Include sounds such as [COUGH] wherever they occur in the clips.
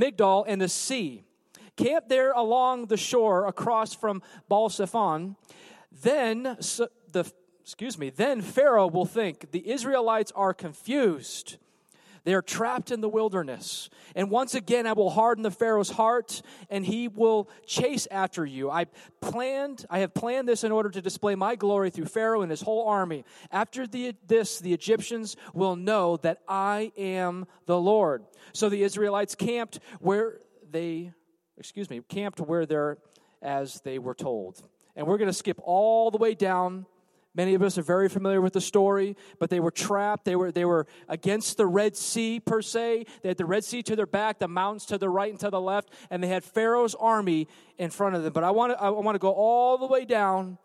Migdol and the sea. Camp there along the shore across from Baal Zephon. Then the excuse me, then Pharaoh will think the Israelites are confused. They are trapped in the wilderness. And once again, I will harden the Pharaoh's heart, and he will chase after you. I planned, I have planned this in order to display my glory through Pharaoh and his whole army. After the, this, the Egyptians will know that I am the Lord. So the Israelites camped where they, excuse me, camped where they're as they were told. And we're going to skip all the way down Many of us are very familiar with the story, but they were trapped. They were, they were against the Red Sea, per se. They had the Red Sea to their back, the mountains to the right and to the left, and they had Pharaoh's army in front of them. But I want to, I want to go all the way down,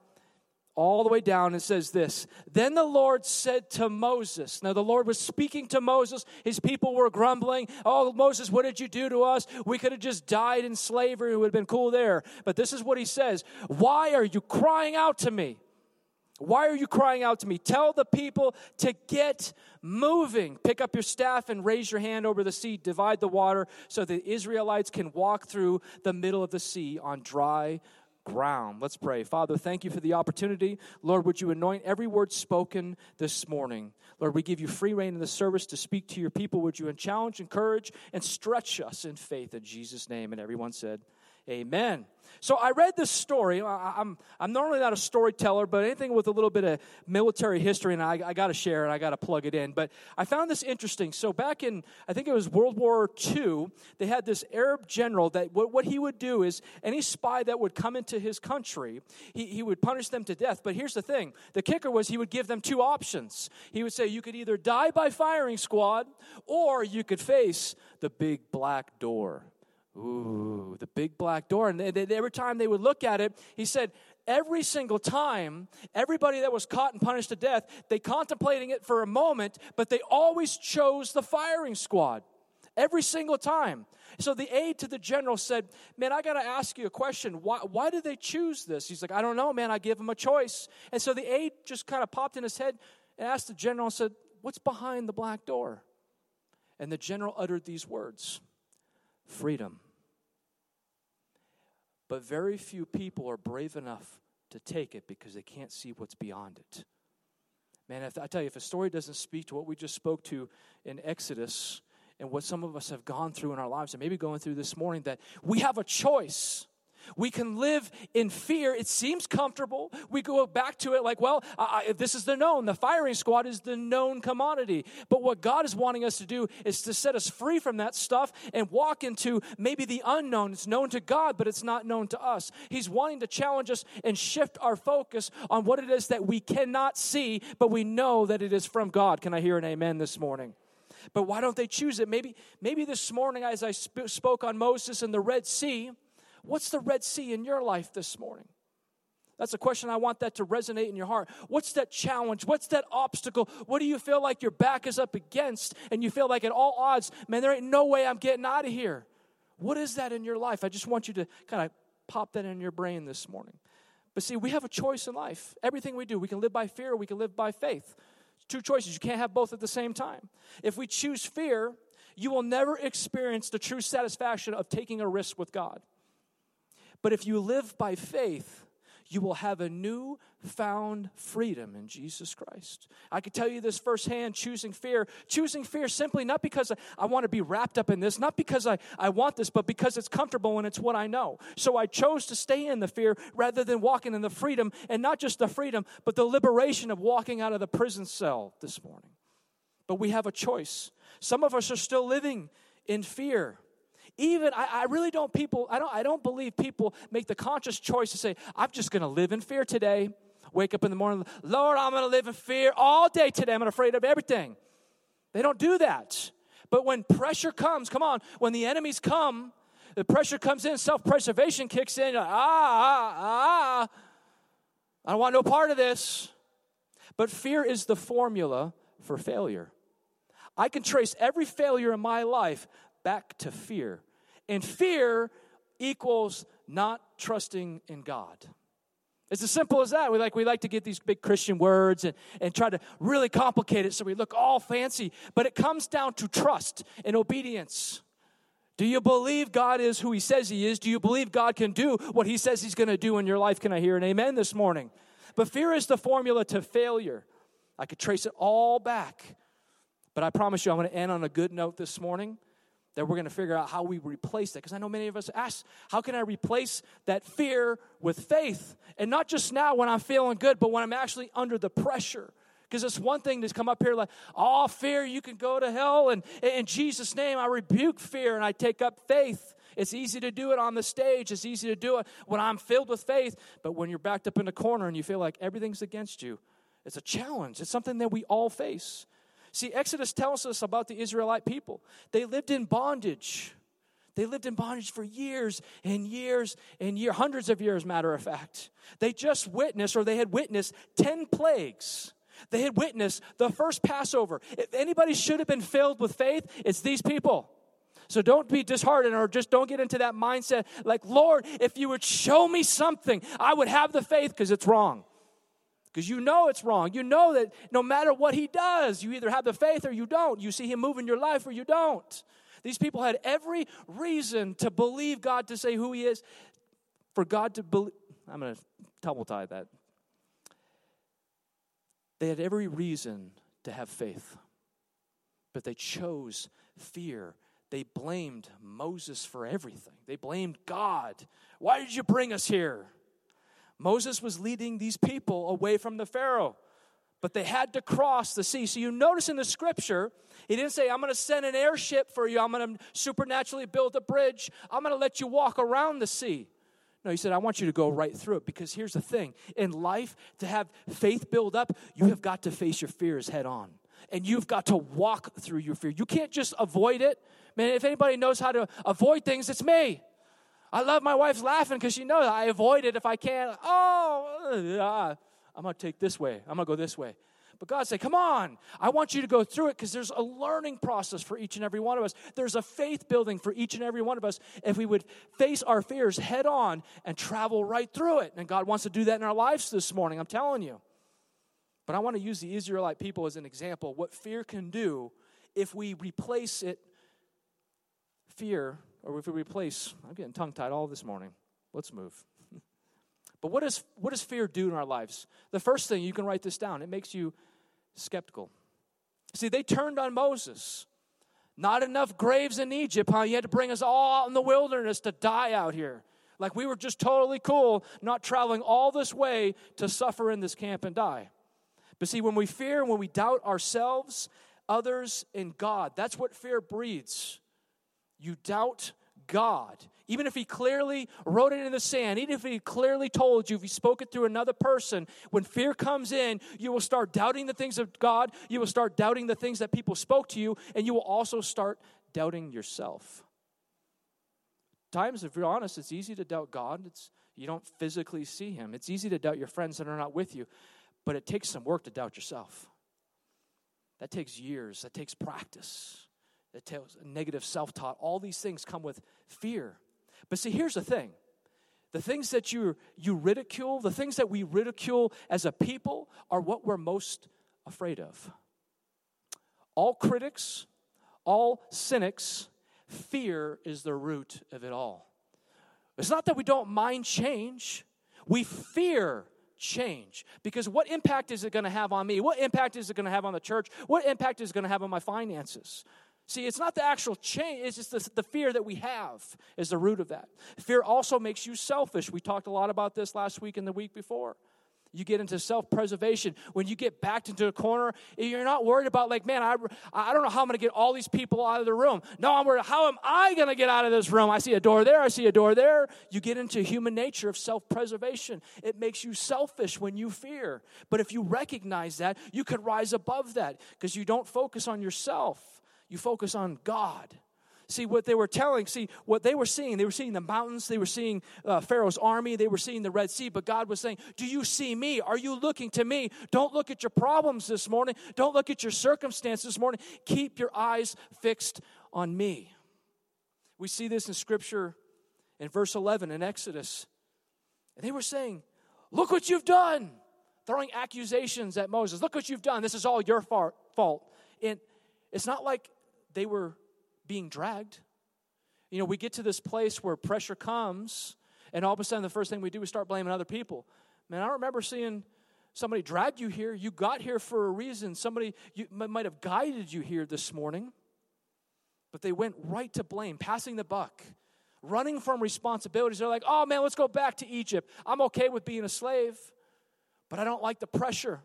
all the way down. It says this Then the Lord said to Moses, Now the Lord was speaking to Moses. His people were grumbling, Oh, Moses, what did you do to us? We could have just died in slavery. It would have been cool there. But this is what he says Why are you crying out to me? Why are you crying out to me? Tell the people to get moving. Pick up your staff and raise your hand over the sea. Divide the water so the Israelites can walk through the middle of the sea on dry ground. Let's pray. Father, thank you for the opportunity. Lord, would you anoint every word spoken this morning? Lord, we give you free reign in the service to speak to your people. Would you challenge, encourage, and stretch us in faith in Jesus' name? And everyone said, Amen. So I read this story. I'm, I'm normally not a storyteller, but anything with a little bit of military history, and I, I got to share and I got to plug it in. But I found this interesting. So back in, I think it was World War II, they had this Arab general that what, what he would do is any spy that would come into his country, he, he would punish them to death. But here's the thing the kicker was he would give them two options. He would say, You could either die by firing squad, or you could face the big black door. Ooh, the big black door. And they, they, every time they would look at it, he said, every single time, everybody that was caught and punished to death, they contemplating it for a moment, but they always chose the firing squad. Every single time. So the aide to the general said, Man, I got to ask you a question. Why, why did they choose this? He's like, I don't know, man. I give them a choice. And so the aide just kind of popped in his head and asked the general and said, What's behind the black door? And the general uttered these words freedom. But very few people are brave enough to take it because they can't see what's beyond it. Man, if, I tell you, if a story doesn't speak to what we just spoke to in Exodus and what some of us have gone through in our lives, and maybe going through this morning, that we have a choice we can live in fear. It seems comfortable. We go back to it like, well, I, this is the known. The firing squad is the known commodity. But what God is wanting us to do is to set us free from that stuff and walk into maybe the unknown. It's known to God, but it's not known to us. He's wanting to challenge us and shift our focus on what it is that we cannot see, but we know that it is from God. Can I hear an amen this morning? But why don't they choose it? Maybe, maybe this morning, as I sp- spoke on Moses and the Red Sea, What's the Red Sea in your life this morning? That's a question I want that to resonate in your heart. What's that challenge? What's that obstacle? What do you feel like your back is up against and you feel like at all odds, man, there ain't no way I'm getting out of here? What is that in your life? I just want you to kind of pop that in your brain this morning. But see, we have a choice in life. Everything we do, we can live by fear, we can live by faith. Two choices. You can't have both at the same time. If we choose fear, you will never experience the true satisfaction of taking a risk with God. But if you live by faith, you will have a new found freedom in Jesus Christ. I can tell you this firsthand choosing fear. Choosing fear simply not because I, I, want to be wrapped up in this, not because I, I want this, but because it's comfortable and it's what I know. So I chose to stay in the fear rather than walking in the freedom, and not just the freedom, but the liberation of walking out of the prison cell this morning. But we have a choice. Some of us are still living in fear even I, I, really don't people I don't I don't believe people make the conscious choice to say, I'm just gonna live in fear today. Wake up in the morning, Lord, I'm gonna live in fear all day today. I'm afraid of everything. They don't do that. But when pressure comes, come on, when the enemies come, the pressure comes in, self-preservation kicks in, like, ah, ah, ah. I don't want no part of this. But fear is the formula for failure. I can trace every failure in my life back to fear. And fear equals not trusting in God. It's as simple as that. We like, we like to get these big Christian words and, and try to really complicate it so we look all fancy. But it comes down to trust and obedience. Do you believe God is who He says He is? Do you believe God can do what He says He's going to do in your life? Can I hear an amen this morning? But fear is the formula to failure. I could trace it all back. But I promise you, I'm going to end on a good note this morning that we're going to figure out how we replace that. Because I know many of us ask, how can I replace that fear with faith? And not just now when I'm feeling good, but when I'm actually under the pressure. Because it's one thing to come up here like, oh, fear, you can go to hell. And in Jesus' name, I rebuke fear and I take up faith. It's easy to do it on the stage. It's easy to do it when I'm filled with faith. But when you're backed up in a corner and you feel like everything's against you, it's a challenge. It's something that we all face. See, Exodus tells us about the Israelite people. They lived in bondage. They lived in bondage for years and years and years, hundreds of years, matter of fact. They just witnessed, or they had witnessed, 10 plagues. They had witnessed the first Passover. If anybody should have been filled with faith, it's these people. So don't be disheartened or just don't get into that mindset like, Lord, if you would show me something, I would have the faith because it's wrong. Because you know it's wrong. You know that no matter what he does, you either have the faith or you don't. You see him move in your life or you don't. These people had every reason to believe God to say who he is, for God to believe. I'm going to tumble tie that. They had every reason to have faith, but they chose fear. They blamed Moses for everything, they blamed God. Why did you bring us here? Moses was leading these people away from the Pharaoh, but they had to cross the sea. So you notice in the scripture, he didn't say, I'm going to send an airship for you, I'm going to supernaturally build a bridge, I'm going to let you walk around the sea. No, he said, I want you to go right through it because here's the thing in life, to have faith build up, you have got to face your fears head on. And you've got to walk through your fear. You can't just avoid it. Man, if anybody knows how to avoid things, it's me. I love my wife's laughing because she knows I avoid it if I can. Oh, I'm going to take this way. I'm going to go this way. But God said, Come on, I want you to go through it because there's a learning process for each and every one of us. There's a faith building for each and every one of us if we would face our fears head on and travel right through it. And God wants to do that in our lives this morning, I'm telling you. But I want to use the Israelite people as an example what fear can do if we replace it, fear, or if we replace, I'm getting tongue tied all this morning. Let's move. [LAUGHS] but what, is, what does fear do in our lives? The first thing, you can write this down, it makes you skeptical. See, they turned on Moses. Not enough graves in Egypt, huh? You had to bring us all out in the wilderness to die out here. Like we were just totally cool, not traveling all this way to suffer in this camp and die. But see, when we fear, when we doubt ourselves, others, and God, that's what fear breeds. You doubt God. Even if he clearly wrote it in the sand, even if he clearly told you, if he spoke it through another person, when fear comes in, you will start doubting the things of God. You will start doubting the things that people spoke to you, and you will also start doubting yourself. Times, if you're honest, it's easy to doubt God. It's, you don't physically see him. It's easy to doubt your friends that are not with you, but it takes some work to doubt yourself. That takes years, that takes practice that tells negative self-taught all these things come with fear. But see here's the thing. The things that you you ridicule the things that we ridicule as a people are what we're most afraid of. All critics all cynics fear is the root of it all. It's not that we don't mind change. We fear change. Because what impact is it going to have on me? What impact is it going to have on the church? What impact is it going to have on my finances See, it's not the actual change, it's just the, the, fear that we have is the root of that. Fear also makes you selfish. We talked a lot about this last week and the week before. You get into self preservation. When you get backed into a corner, you're not worried about, like, man, I, I don't know how I'm going to get all these people out of the room. No, I'm worried, how am I going to get out of this room? I see a door there, I see a door there. You get into human nature of self preservation. It makes you selfish when you fear. But if you recognize that, you could rise above that because you don't focus on yourself you focus on God. See what they were telling, see what they were seeing. They were seeing the mountains, they were seeing uh, Pharaoh's army, they were seeing the Red Sea, but God was saying, Do you see me? Are you looking to me? Don't look at your problems this morning. Don't look at your circumstances this morning. Keep your eyes fixed on me. We see this in Scripture in verse 11 in Exodus. And they were saying, Look what you've done. Throwing accusations at Moses. Look what you've done. This is all your fault. And it's not like they were being dragged. You know, we get to this place where pressure comes, and all of a sudden, the first thing we do is start blaming other people. Man, I remember seeing somebody drag you here. You got here for a reason. Somebody you, might have guided you here this morning, but they went right to blame, passing the buck, running from responsibilities. They're like, oh man, let's go back to Egypt. I'm okay with being a slave, but I don't like the pressure.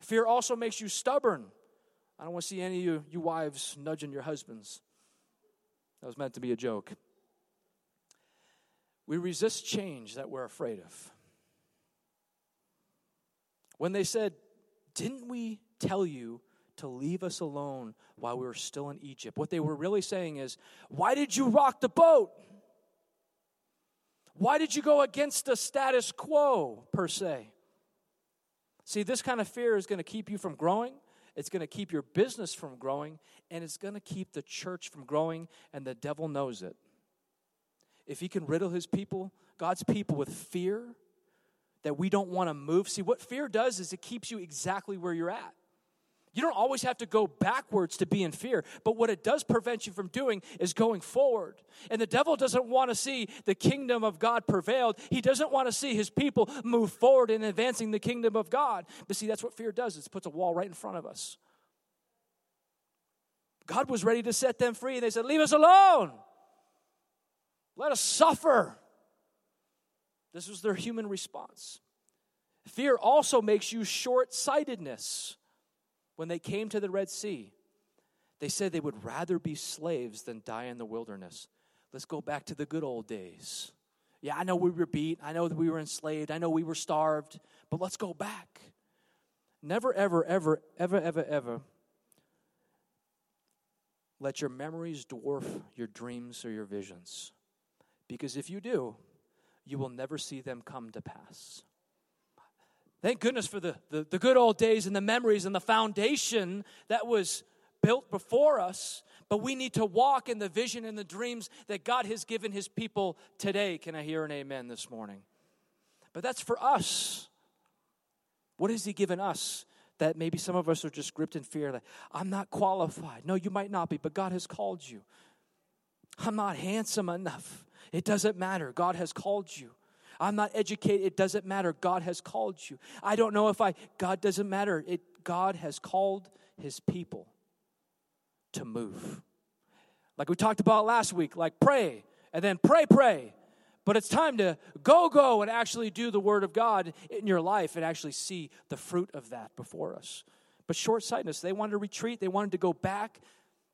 Fear also makes you stubborn. I don't want to see any of you, you wives nudging your husbands. That was meant to be a joke. We resist change that we're afraid of. When they said, Didn't we tell you to leave us alone while we were still in Egypt? What they were really saying is, Why did you rock the boat? Why did you go against the status quo, per se? See, this kind of fear is going to keep you from growing. It's going to keep your business from growing, and it's going to keep the church from growing, and the devil knows it. If he can riddle his people, God's people, with fear that we don't want to move, see, what fear does is it keeps you exactly where you're at. You don't always have to go backwards to be in fear, but what it does prevent you from doing is going forward. And the devil doesn't want to see the kingdom of God prevailed. He doesn't want to see his people move forward in advancing the kingdom of God. But see, that's what fear does. It puts a wall right in front of us. God was ready to set them free, and they said, Leave us alone. Let us suffer. This was their human response. Fear also makes you short sightedness when they came to the Red Sea, they said they would rather be slaves than die in the wilderness. Let's go back to the good old days. Yeah, I know we were beat. I know that we were enslaved. I know we were starved. But let's go back. Never, ever, ever, ever, ever, ever let your memories dwarf your dreams or your visions. Because if you do, you will never see them come to pass. Thank goodness for the, the, the, good old days and the memories and the foundation that was built before us. But we need to walk in the vision and the dreams that God has given his people today. Can I hear an amen this morning? But that's for us. What has he given us? That maybe some of us are just gripped in fear that I'm not qualified. No, you might not be, but God has called you. I'm not handsome enough. It doesn't matter. God has called you. I'm not educated. It doesn't matter. God has called you. I don't know if I, God doesn't matter. It, God has called his people to move. Like we talked about last week, like pray and then pray, pray. But it's time to go, go and actually do the word of God in your life and actually see the fruit of that before us. But short sightedness, they wanted to retreat, they wanted to go back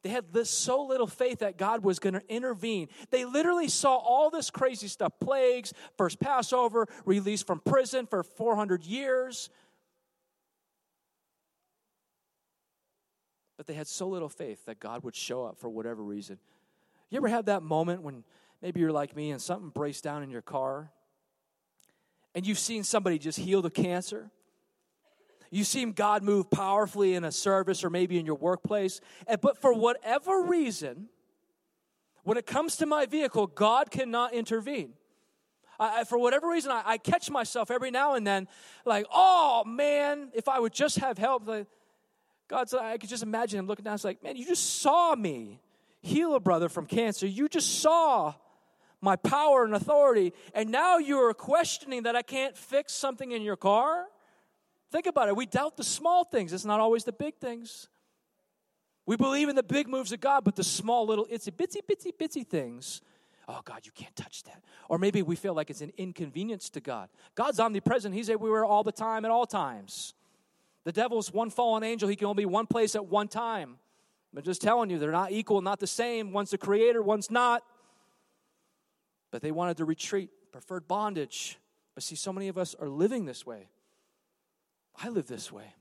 they had this so little faith that God was going to intervene. They literally saw all this crazy stuff plagues, first Passover, released from prison for 400 years. But they had so little faith that God would show up for whatever reason. You ever had that moment when maybe you're like me and something breaks down in your car and you've seen somebody just heal the cancer? You've seen God move powerfully in a service or maybe in your workplace. But for whatever reason, when it comes to my vehicle, God cannot intervene. I, for whatever reason, I, I, catch myself every now and then, like, oh man, if I would just have help. Like, God's, I could just imagine him looking down. It's like, man, you just saw me heal a brother from cancer. You just saw my power and authority, and now you're questioning that I can't fix something in your car. Think about it. We doubt the small things, it's not always the big things. We believe in the big moves of God, but the small little itsy bitsy bitsy bitsy things, oh God, you can't touch that. Or maybe we feel like it's an inconvenience to God. God's omnipresent, He's everywhere all the time at all times. The devil's one fallen angel, he can only be one place at one time. I'm just telling you, they're not equal, not the same. One's the creator, one's not. But they wanted to retreat, preferred bondage. But see, so many of us are living this way. I live this way.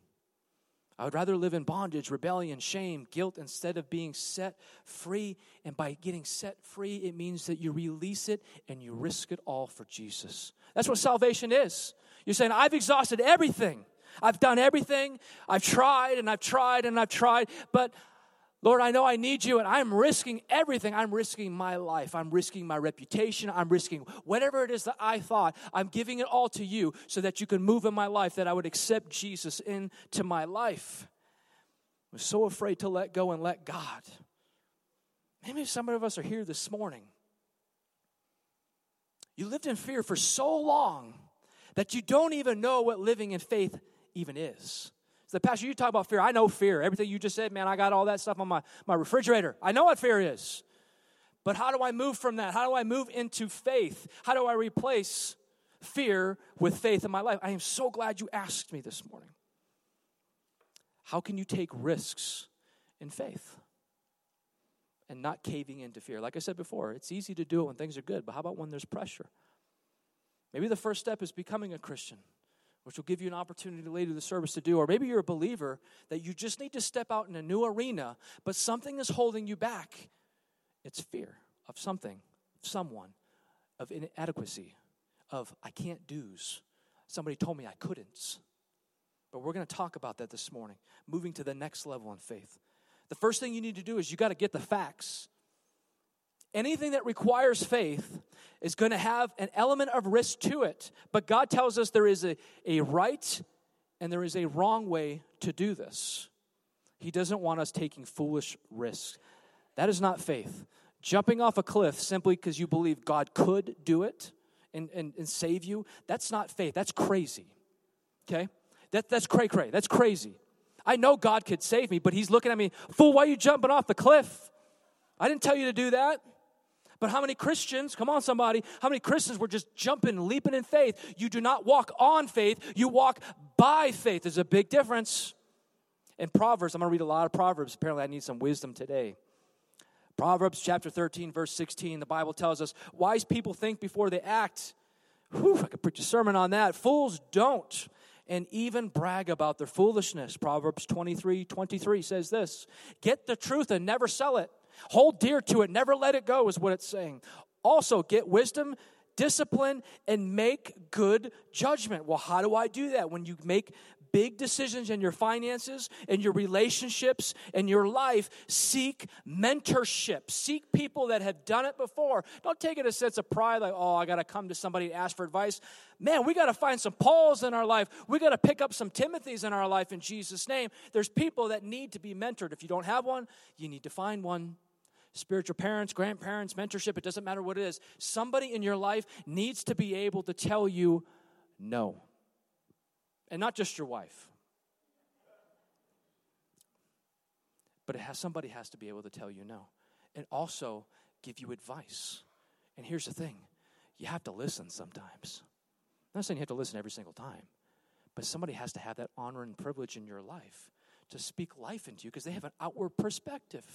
I would rather live in bondage, rebellion, shame, guilt instead of being set free. And by getting set free, it means that you release it and you risk it all for Jesus. That's what salvation is. You're saying, I've exhausted everything. I've done everything. I've tried and I've tried and I've tried, but Lord, I know I need you, and I'm risking everything. I'm risking my life. I'm risking my reputation. I'm risking whatever it is that I thought. I'm giving it all to you so that you can move in my life, that I would accept Jesus into my life. I was so afraid to let go and let God. Maybe some of us are here this morning. You lived in fear for so long that you don't even know what living in faith even is. So, Pastor, you talk about fear. I know fear. Everything you just said, man, I got all that stuff on my, my refrigerator. I know what fear is. But how do I move from that? How do I move into faith? How do I replace fear with faith in my life? I am so glad you asked me this morning. How can you take risks in faith and not caving into fear? Like I said before, it's easy to do it when things are good, but how about when there's pressure? Maybe the first step is becoming a Christian, which will give you an opportunity later in the service to do. Or maybe you're a believer that you just need to step out in a new arena, but something is holding you back. It's fear of something, someone, of inadequacy, of I can't do's. Somebody told me I couldn't. But we're going to talk about that this morning, moving to the next level in faith. The first thing you need to do is you got to get the facts. Anything that requires faith is going to have an element of risk to it. But God tells us there is a, a right and there is a wrong way to do this. He doesn't want us taking foolish risks. That is not faith. Jumping off a cliff simply because you believe God could do it and, and, and save you, that's not faith. That's crazy. Okay? That, that's cray cray. That's crazy. I know God could save me, but He's looking at me, fool, why are you jumping off the cliff? I didn't tell you to do that. But how many Christians, come on, somebody, how many Christians were just jumping, leaping in faith? You do not walk on faith, you walk by faith. There's a big difference. In Proverbs, I'm going to read a lot of Proverbs. Apparently, I need some wisdom today. Proverbs chapter 13, verse 16, the Bible tells us wise people think before they act. Whew, I could preach a sermon on that. Fools don't and even brag about their foolishness. Proverbs 23 23 says this Get the truth and never sell it. Hold dear to it, never let it go, is what it's saying. Also, get wisdom, discipline, and make good judgment. Well, how do I do that? When you make big decisions in your finances and your relationships and your life, seek mentorship. Seek people that have done it before. Don't take it as a sense of pride like, oh, I got to come to somebody and ask for advice. Man, we got to find some Pauls in our life. We got to pick up some Timothys in our life in Jesus' name. There's people that need to be mentored. If you don't have one, you need to find one spiritual parents, grandparents, mentorship, it doesn't matter what it is. Somebody in your life needs to be able to tell you no and not just your wife. But has, somebody has to be able to tell you no and also give you advice. And here's the thing you have to listen sometimes. I'm not saying you have to listen every single time, but somebody has to have that honor and privilege in your life to speak life into you because they have an outward perspective.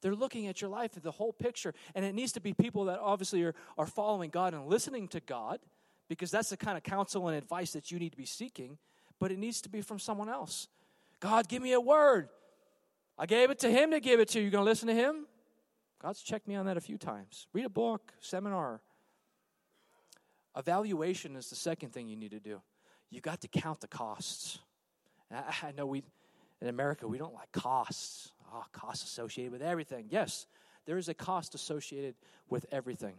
They're looking at your life, at the whole picture. And it needs to be people that obviously are, are following God and listening to God because that's the kind of counsel and advice that you need to be seeking, but it needs to be from someone else. God, give me a word. I gave it to him to give it to you. You going to listen to him? God's checked me on that a few times. Read a book, seminar. Evaluation is the second thing you need to do. You got to count the costs. I, I know we in America we don't like costs. Oh, costs associated with everything. Yes, there is a cost associated with everything.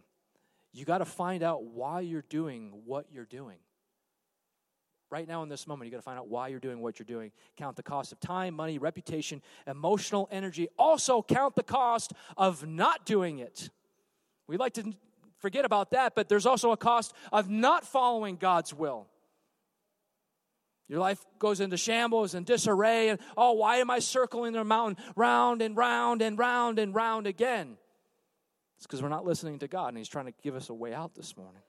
You got to find out why you're doing what you're doing. Right now, in this moment, you got to find out why you're doing what you're doing. Count the cost of time, money, reputation, emotional energy. Also, count the cost of not doing it. We like to forget about that, but there's also a cost of not following God's will. Your life goes into shambles and disarray, and oh, why am I circling the mountain round and round and round and round again? It's because we're not listening to God, and He's trying to give us a way out this morning.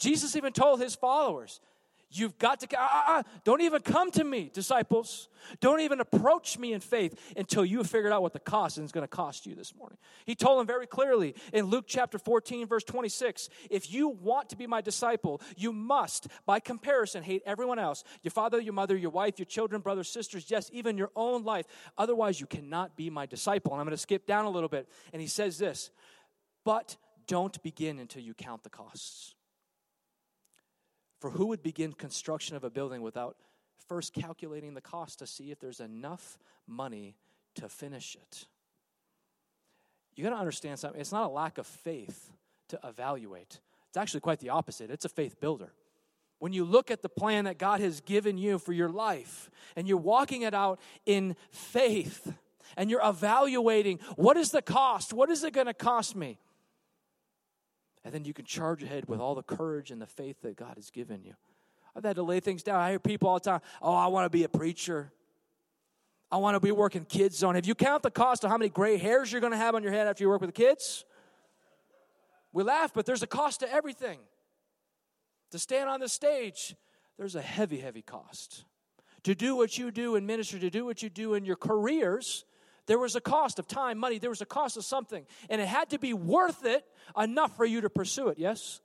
Jesus even told His followers, You've got to, uh, uh, uh, don't even come to me, disciples. Don't even approach me in faith until you have figured out what the cost is going to cost you this morning. He told them very clearly in Luke chapter 14, verse 26 if you want to be my disciple, you must, by comparison, hate everyone else your father, your mother, your wife, your children, brothers, sisters, yes, even your own life. Otherwise, you cannot be my disciple. And I'm going to skip down a little bit. And he says this but don't begin until you count the costs. For who would begin construction of a building without first calculating the cost to see if there's enough money to finish it? You got to understand something. It's not a lack of faith to evaluate, it's actually quite the opposite. It's a faith builder. When you look at the plan that God has given you for your life and you're walking it out in faith, and you're evaluating what is the cost? What is it going to cost me? And then you can charge ahead with all the courage and the faith that God has given you. I've had to lay things down. I hear people all the time, oh, I want to be a preacher. I want to be working kids on. If you count the cost of how many gray hairs you're going to have on your head after you work with the kids, we laugh, but there's a cost to everything. To stand on the stage, there's a heavy, heavy cost. To do what you do in ministry, to do what you do in your careers, there was a cost of time, money, there was a cost of something. And it had to be worth it enough for you to pursue it, yes?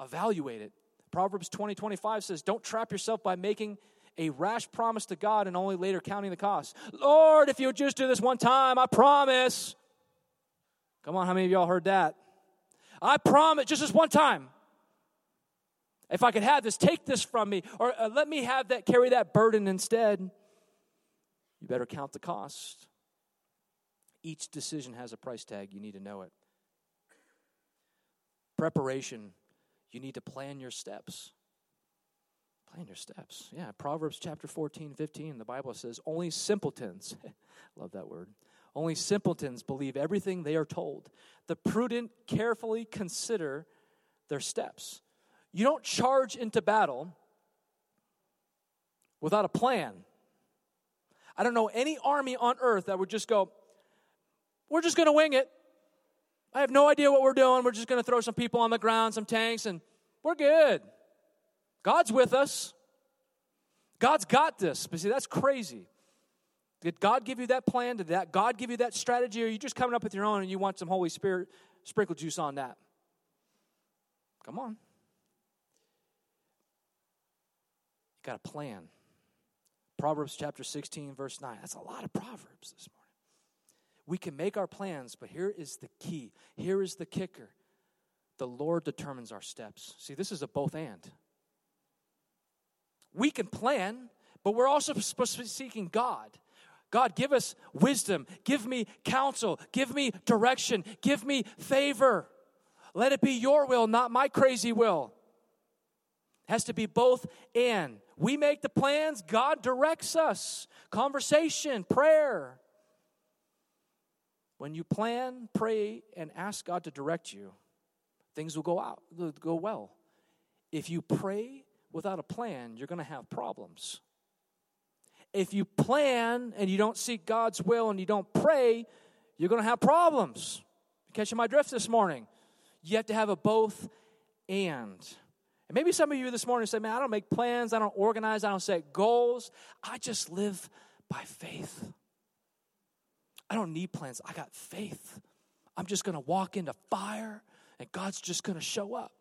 Evaluate it. Proverbs 20 25 says, Don't trap yourself by making a rash promise to God and only later counting the cost. Lord, if you just do this one time, I promise. Come on, how many of y'all heard that? I promise, just this one time. If I could have this, take this from me, or uh, let me have that, carry that burden instead. You better count the cost. Each decision has a price tag. You need to know it. Preparation. You need to plan your steps. Plan your steps. Yeah, Proverbs chapter 14, 15, the Bible says, Only simpletons, [LAUGHS] love that word, only simpletons believe everything they are told. The prudent carefully consider their steps. You don't charge into battle without a plan. I don't know any army on earth that would just go, we're just going to wing it. I have no idea what we're doing. We're just going to throw some people on the ground, some tanks, and we're good. God's with us. God's got this. But see, that's crazy. Did God give you that plan? Did that God give you that strategy? Or are you just coming up with your own and you want some Holy Spirit sprinkle juice on that? Come on. You got a plan. Proverbs chapter 16, verse 9. That's a lot of Proverbs this morning. We can make our plans, but here is the key. Here is the kicker. The Lord determines our steps. See, this is a both and we can plan, but we're also supposed to be seeking God. God, give us wisdom, give me counsel, give me direction, give me favor. Let it be your will, not my crazy will. It has to be both and. We make the plans, God directs us. Conversation, prayer. When you plan, pray, and ask God to direct you, things will go out, will go well. If you pray without a plan, you're going to have problems. If you plan and you don't seek God's will and you don't pray, you're going to have problems. Catching my drift this morning. You have to have a both and. And maybe some of you this morning say, Man, I don't make plans, I don't organize, I don't set goals. I just live by faith. I don't need plans, I got faith. I'm just going to walk into fire and God's just going to show up.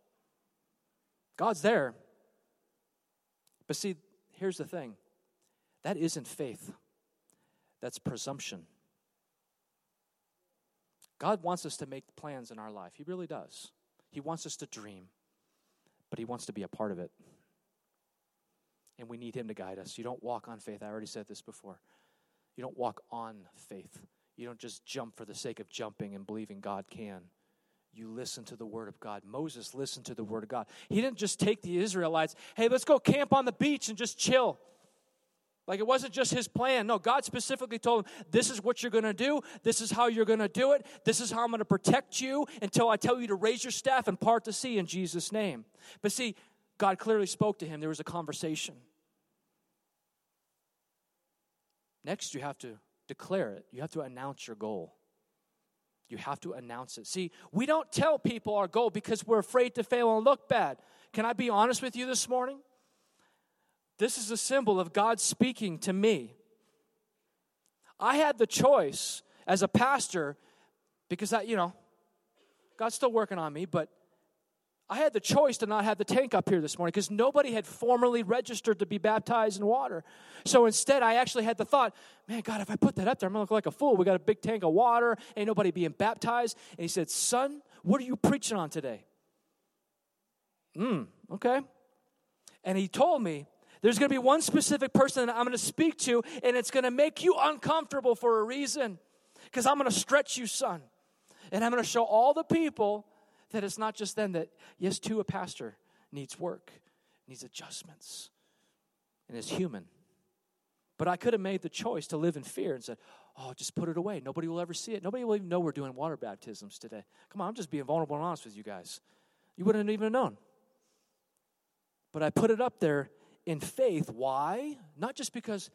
God's there. But see, here's the thing that isn't faith, that's presumption. God wants us to make plans in our life. He really does. He wants us to dream, but He wants to be a part of it. And we need Him to guide us. You don't walk on faith. I already said this before. You don't walk on faith. You don't just jump for the sake of jumping and believing God can you listen to the word of God. Moses listened to the word of God. He didn't just take the Israelites, hey, let's go camp on the beach and just chill. Like it wasn't just his plan. No, God specifically told him, this is what you're going to do. This is how you're going to do it. This is how I'm going to protect you until I tell you to raise your staff and part the sea in Jesus' name. But see, God clearly spoke to him. There was a conversation. Next, you have to declare it, you have to announce your goal. You have to announce it. See, we don't tell people our goal because we're afraid to fail and look bad. Can I be honest with you this morning? This is a symbol of God speaking to me. I had the choice as a pastor because that, you know, God's still working on me, but I had the choice to not have the tank up here this morning because nobody had formally registered to be baptized in water. So instead, I actually had the thought, man, God, if I put that up there, I'm going to look like a fool. We got a big tank of water, ain't nobody being baptized. And he said, Son, what are you preaching on today? Hmm, okay. And he told me, there's going to be one specific person that I'm going to speak to, and it's going to make you uncomfortable for a reason because I'm going to stretch you, son. And I'm going to show all the people that it's not just them that, yes, too, a pastor needs work, needs adjustments, and is human. But I could have made the choice to live in fear and said, oh, just put it away. Nobody will ever see it. Nobody will even know we're doing water baptisms today. Come on, I'm just being vulnerable and honest with you guys. You wouldn't even have known. But I put it up there in faith. Why? Not just because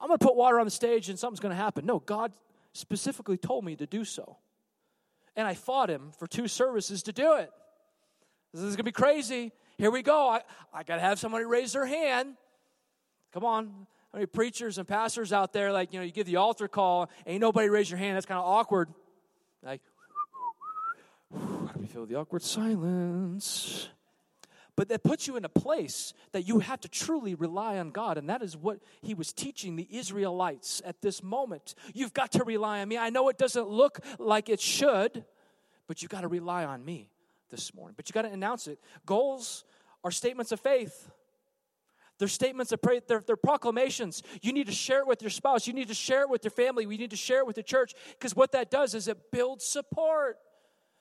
I'm going to put water on the stage and something's going to happen. No, God specifically told me to do so. And I fought him for two services to do it. This is going to be crazy. Here we go. I, I got to have somebody raise their hand. Come on. How many preachers and pastors out there, like, you know, you give the altar call, ain't nobody raise your hand. That's kind of awkward. Like, how do we feel the awkward silence? But that puts you in a place that you have to truly rely on God. And that is what he was teaching the Israelites at this moment. You've got to rely on me. I know it doesn't look like it should, but you've got to rely on me this morning. But you've got to announce it. Goals are statements of faith. They're statements of prayer, they're, they're, proclamations. You need to share it with your spouse. You need to share it with your family. We need to share it with the church because what that does is it builds support.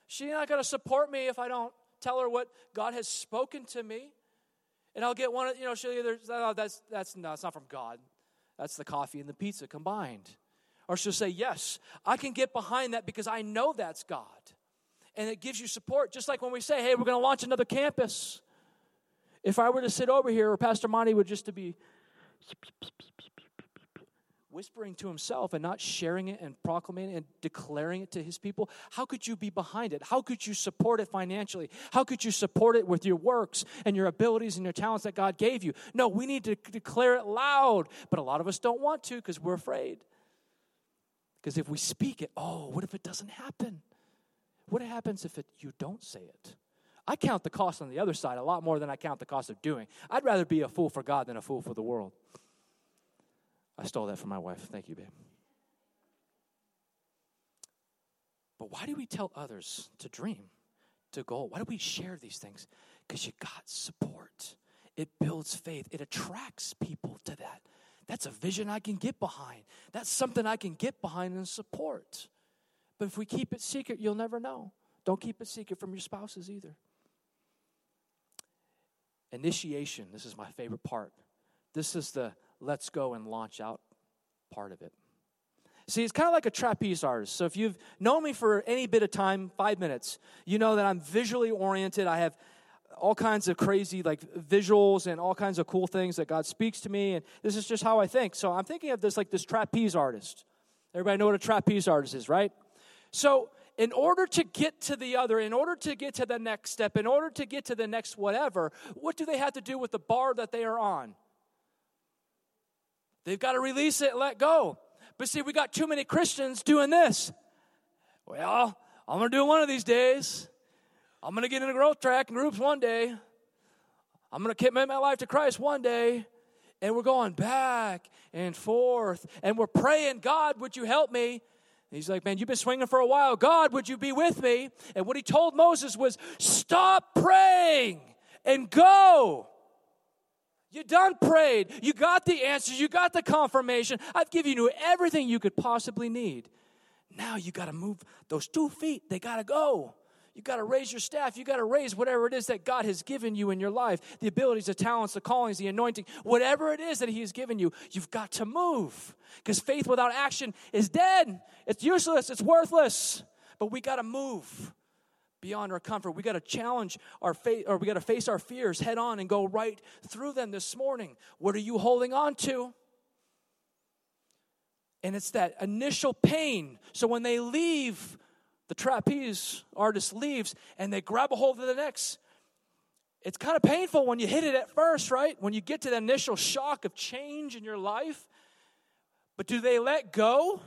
She's not going to support me if I don't tell her what God has spoken to me. And I'll get one, of, you know, she'll either, oh, that's, that's, no, it's not from God. That's the coffee and the pizza combined. Or she'll say, yes, I can get behind that because I know that's God. And it gives you support. Just like when we say, hey, we're going to launch another campus. If I were to sit over here, or Pastor Monty would just to be whispering to himself and not sharing it and proclaiming it and declaring it to his people, how could you be behind it? How could you support it financially? How could you support it with your works and your abilities and your talents that God gave you? No, we need to declare it loud, but a lot of us don't want to because we're afraid. Because if we speak it, oh, what if it doesn't happen? What happens if it, you don't say it? I count the cost on the other side a lot more than I count the cost of doing. I'd rather be a fool for God than a fool for the world. I stole that from my wife. Thank you, babe. But why do we tell others to dream, to goal? Why do we share these things? Because you got support. It builds faith, it attracts people to that. That's a vision I can get behind. That's something I can get behind and support. But if we keep it secret, you'll never know. Don't keep it secret from your spouses either. Initiation, this is my favorite part. This is the let's go and launch out part of it. See, it's kind of like a trapeze artist. So if you've known me for any bit of time, five minutes, you know that I'm visually oriented. I have all kinds of crazy like visuals and all kinds of cool things that God speaks to me, and this is just how I think. So I'm thinking of this like this trapeze artist. Everybody know what a trapeze artist is, right? So in order to get to the other, in order to get to the next step, in order to get to the next whatever, what do they have to do with the bar that they are on? They've got to release it and let go. But see, we got too many Christians doing this. Well, I'm going to do one of these days. I'm going to get in a growth track in groups one day. I'm going to commit my life to Christ one day. And we're going back and forth. And we're praying, God, would you help me? he's like, Man, you've been swinging for a while. God, would you be with me? And what he told Moses was, Stop praying and go. You done prayed. You got the answers. You got the confirmation. I've given you everything you could possibly need. Now you got to move those two feet. They got to go. You got to raise your staff. You got to raise whatever it is that God has given you in your life the abilities, the talents, the callings, the anointing, whatever it is that He has given you. You've got to move because faith without action is dead. It's useless. It's worthless. But we got to move beyond our comfort. We got to challenge our faith, or we got to face our fears head on and go right through them this morning. What are you holding on to? And it's that initial pain. So when they leave, the trapeze artist leaves and they grab a hold of the next. It's kind of painful when you hit it at first, right? When you get to the initial shock of change in your life. But do they let go?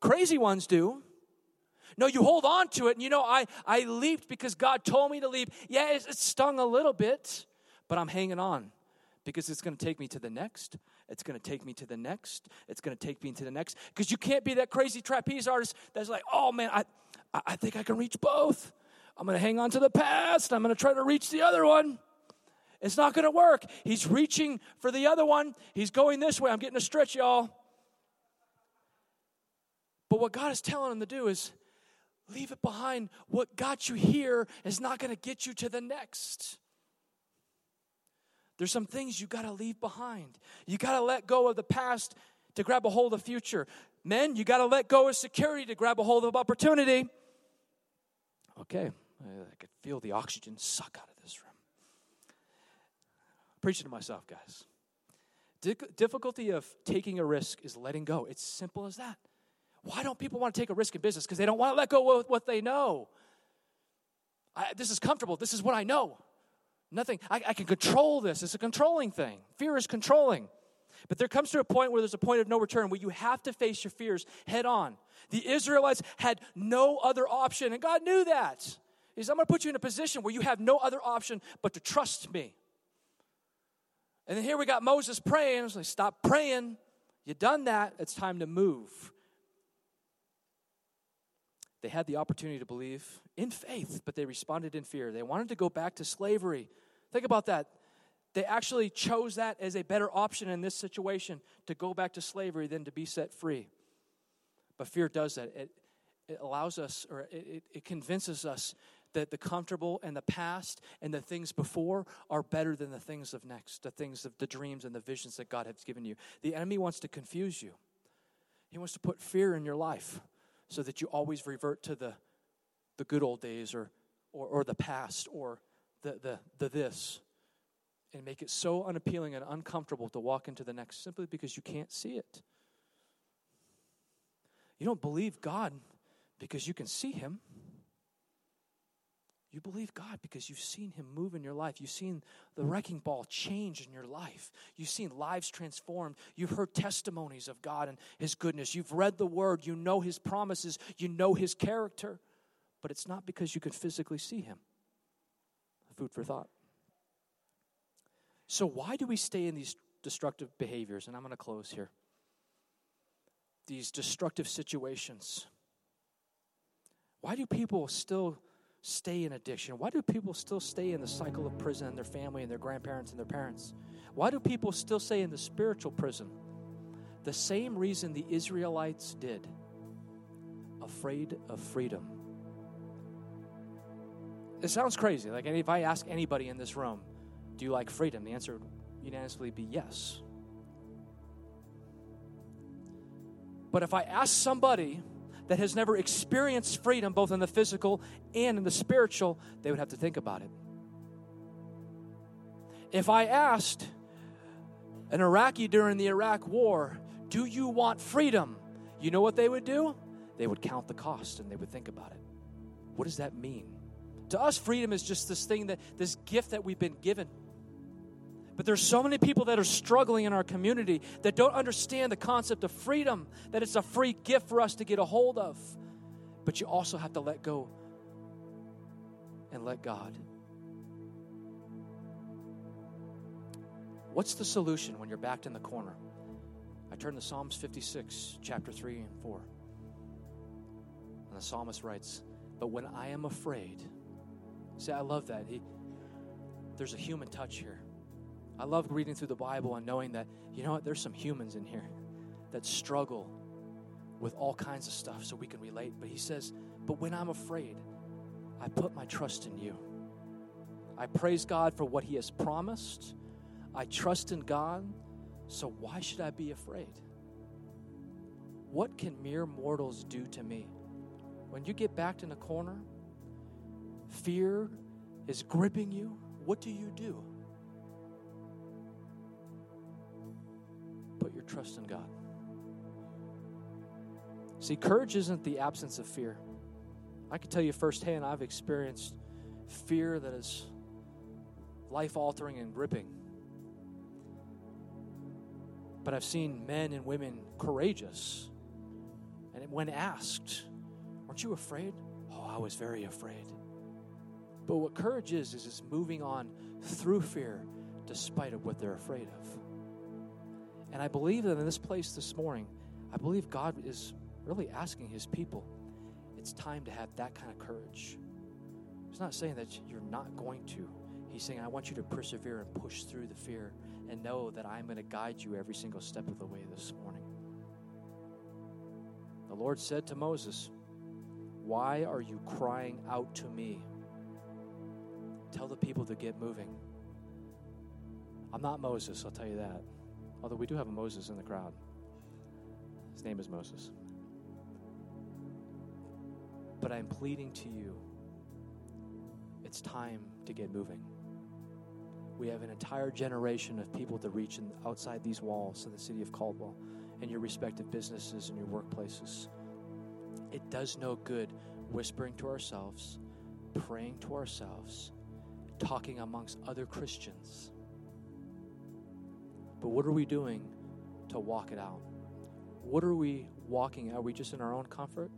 Crazy ones do. No, you hold on to it. And you know, I, I leaped because God told me to leap. Yeah, it, it stung a little bit, but I'm hanging on because it's going to take me to the next. It's going to take me to the next. It's going to take me to the next. Because you can't be that crazy trapeze artist that's like, oh man, I, I think I can reach both. I'm going to hang on to the past. I'm going to try to reach the other one. It's not going to work. He's reaching for the other one. He's going this way. I'm getting a stretch, y'all. But what God is telling him to do is Leave it behind. What got you here is not going to get you to the next. There's some things you got to leave behind. You got to let go of the past to grab a hold of the future. Men, you got to let go of security to grab a hold of opportunity. Okay, I could feel the oxygen suck out of this room. preaching to myself, guys. Difficulty of taking a risk is letting go. It's simple as that. Why don't people want to take a risk in business? Because they don't want to let go of what they know. I, this is comfortable. This is what I know. Nothing. I, I can control this. It's a controlling thing. Fear is controlling. But there comes to a point where there's a point of no return where you have to face your fears head on. The Israelites had no other option, and God knew that. He says, I'm going to put you in a position where you have no other option but to trust me. And then here we got Moses praying. Like, stop praying. You done that. It's time to move. They had the opportunity to believe in faith, but they responded in fear. They wanted to go back to slavery. Think about that. They actually chose that as a better option in this situation to go back to slavery than to be set free. But fear does that. It, it allows us, or it, it convinces us that the comfortable and the past and the things before are better than the things of next, the things of the dreams and the visions that God has given you. The enemy wants to confuse you, he wants to put fear in your life so that you always revert to the, the good old days or, or, or the past or the, the, the this and make it so unappealing and uncomfortable to walk into the next simply because you can't see it. You don't believe God because you can see Him. You believe God because you've seen Him move in your life. You've seen the mm. wrecking ball change in your life. You've seen lives transformed. You've heard testimonies of God and His goodness. You've read the Word. You know His promises. You know His character. But it's not because you can physically see Him. Food for thought. So, why do we stay in these destructive behaviors? And I'm going to close here. These destructive situations. Why do people still stay in addiction? Why do people still stay in the cycle of prison and their family and their grandparents and their parents? Why do people still stay in the spiritual prison? The same reason the Israelites did afraid of freedom. It sounds crazy. Like if I ask anybody in this room, do you like freedom? The answer would unanimously be yes. But if I ask somebody that has never experienced freedom, both in the physical and in the spiritual, they would have to think about it. If I asked an Iraqi during the Iraq War, Do you want freedom? You know what they would do? They would count the cost and they would think about it. What does that mean? To us, freedom is just this thing that, this gift that we've been given but there's so many people that are struggling in our community that don't understand the concept of freedom, that it's a free gift for us to get a hold of. But you also have to let go and let God. What's the solution when you're backed in the corner? I turn to Psalms 56, chapter 3 and 4. And the psalmist writes, But when I am afraid, see, I love that. He, there's a human touch here. I love reading through the Bible and knowing that, you know what, there's some humans in here that struggle with all kinds of stuff so we can relate. But he says, But when I'm afraid, I put my trust in you. I praise God for what he has promised. I trust in God, so why should I be afraid? What can mere mortals do to me? When you get backed in a corner, fear is gripping you, what do you do? Put your trust in God. See, courage isn't the absence of fear. I can tell you firsthand, I've experienced fear that is life altering and gripping. But I've seen men and women courageous. And when asked, Weren't you afraid? Oh, I was very afraid. But what courage is, is, is moving on through fear despite of what they're afraid of. And I believe that in this place this morning, I believe God is really asking his people, it's time to have that kind of courage. He's not saying that you're not going to. He's saying, I want you to persevere and push through the fear and know that I'm going to guide you every single step of the way this morning. The Lord said to Moses, Why are you crying out to me? Tell the people to get moving. I'm not Moses, I'll tell you that although we do have a Moses in the crowd. His name is Moses. But I'm pleading to you it's time to get moving. We have an entire generation of people to reach in, outside these walls in the city of Caldwell, in your respective businesses and your workplaces. It does no good whispering to ourselves, praying to ourselves, talking amongst other Christians. But what are we doing to walk it out? What are we walking? Are we just in our own comfort?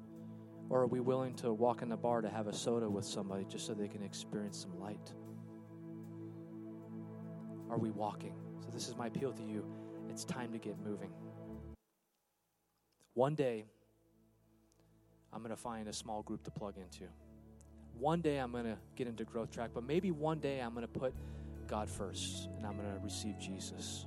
Or are we willing to walk in the bar to have a soda with somebody just so they can experience some light? Are we walking? So, this is my appeal to you. It's time to get moving. One day, I'm going to find a small group to plug into. One day, I'm going to get into growth track, but maybe one day I'm going to put God first and I'm going to receive Jesus.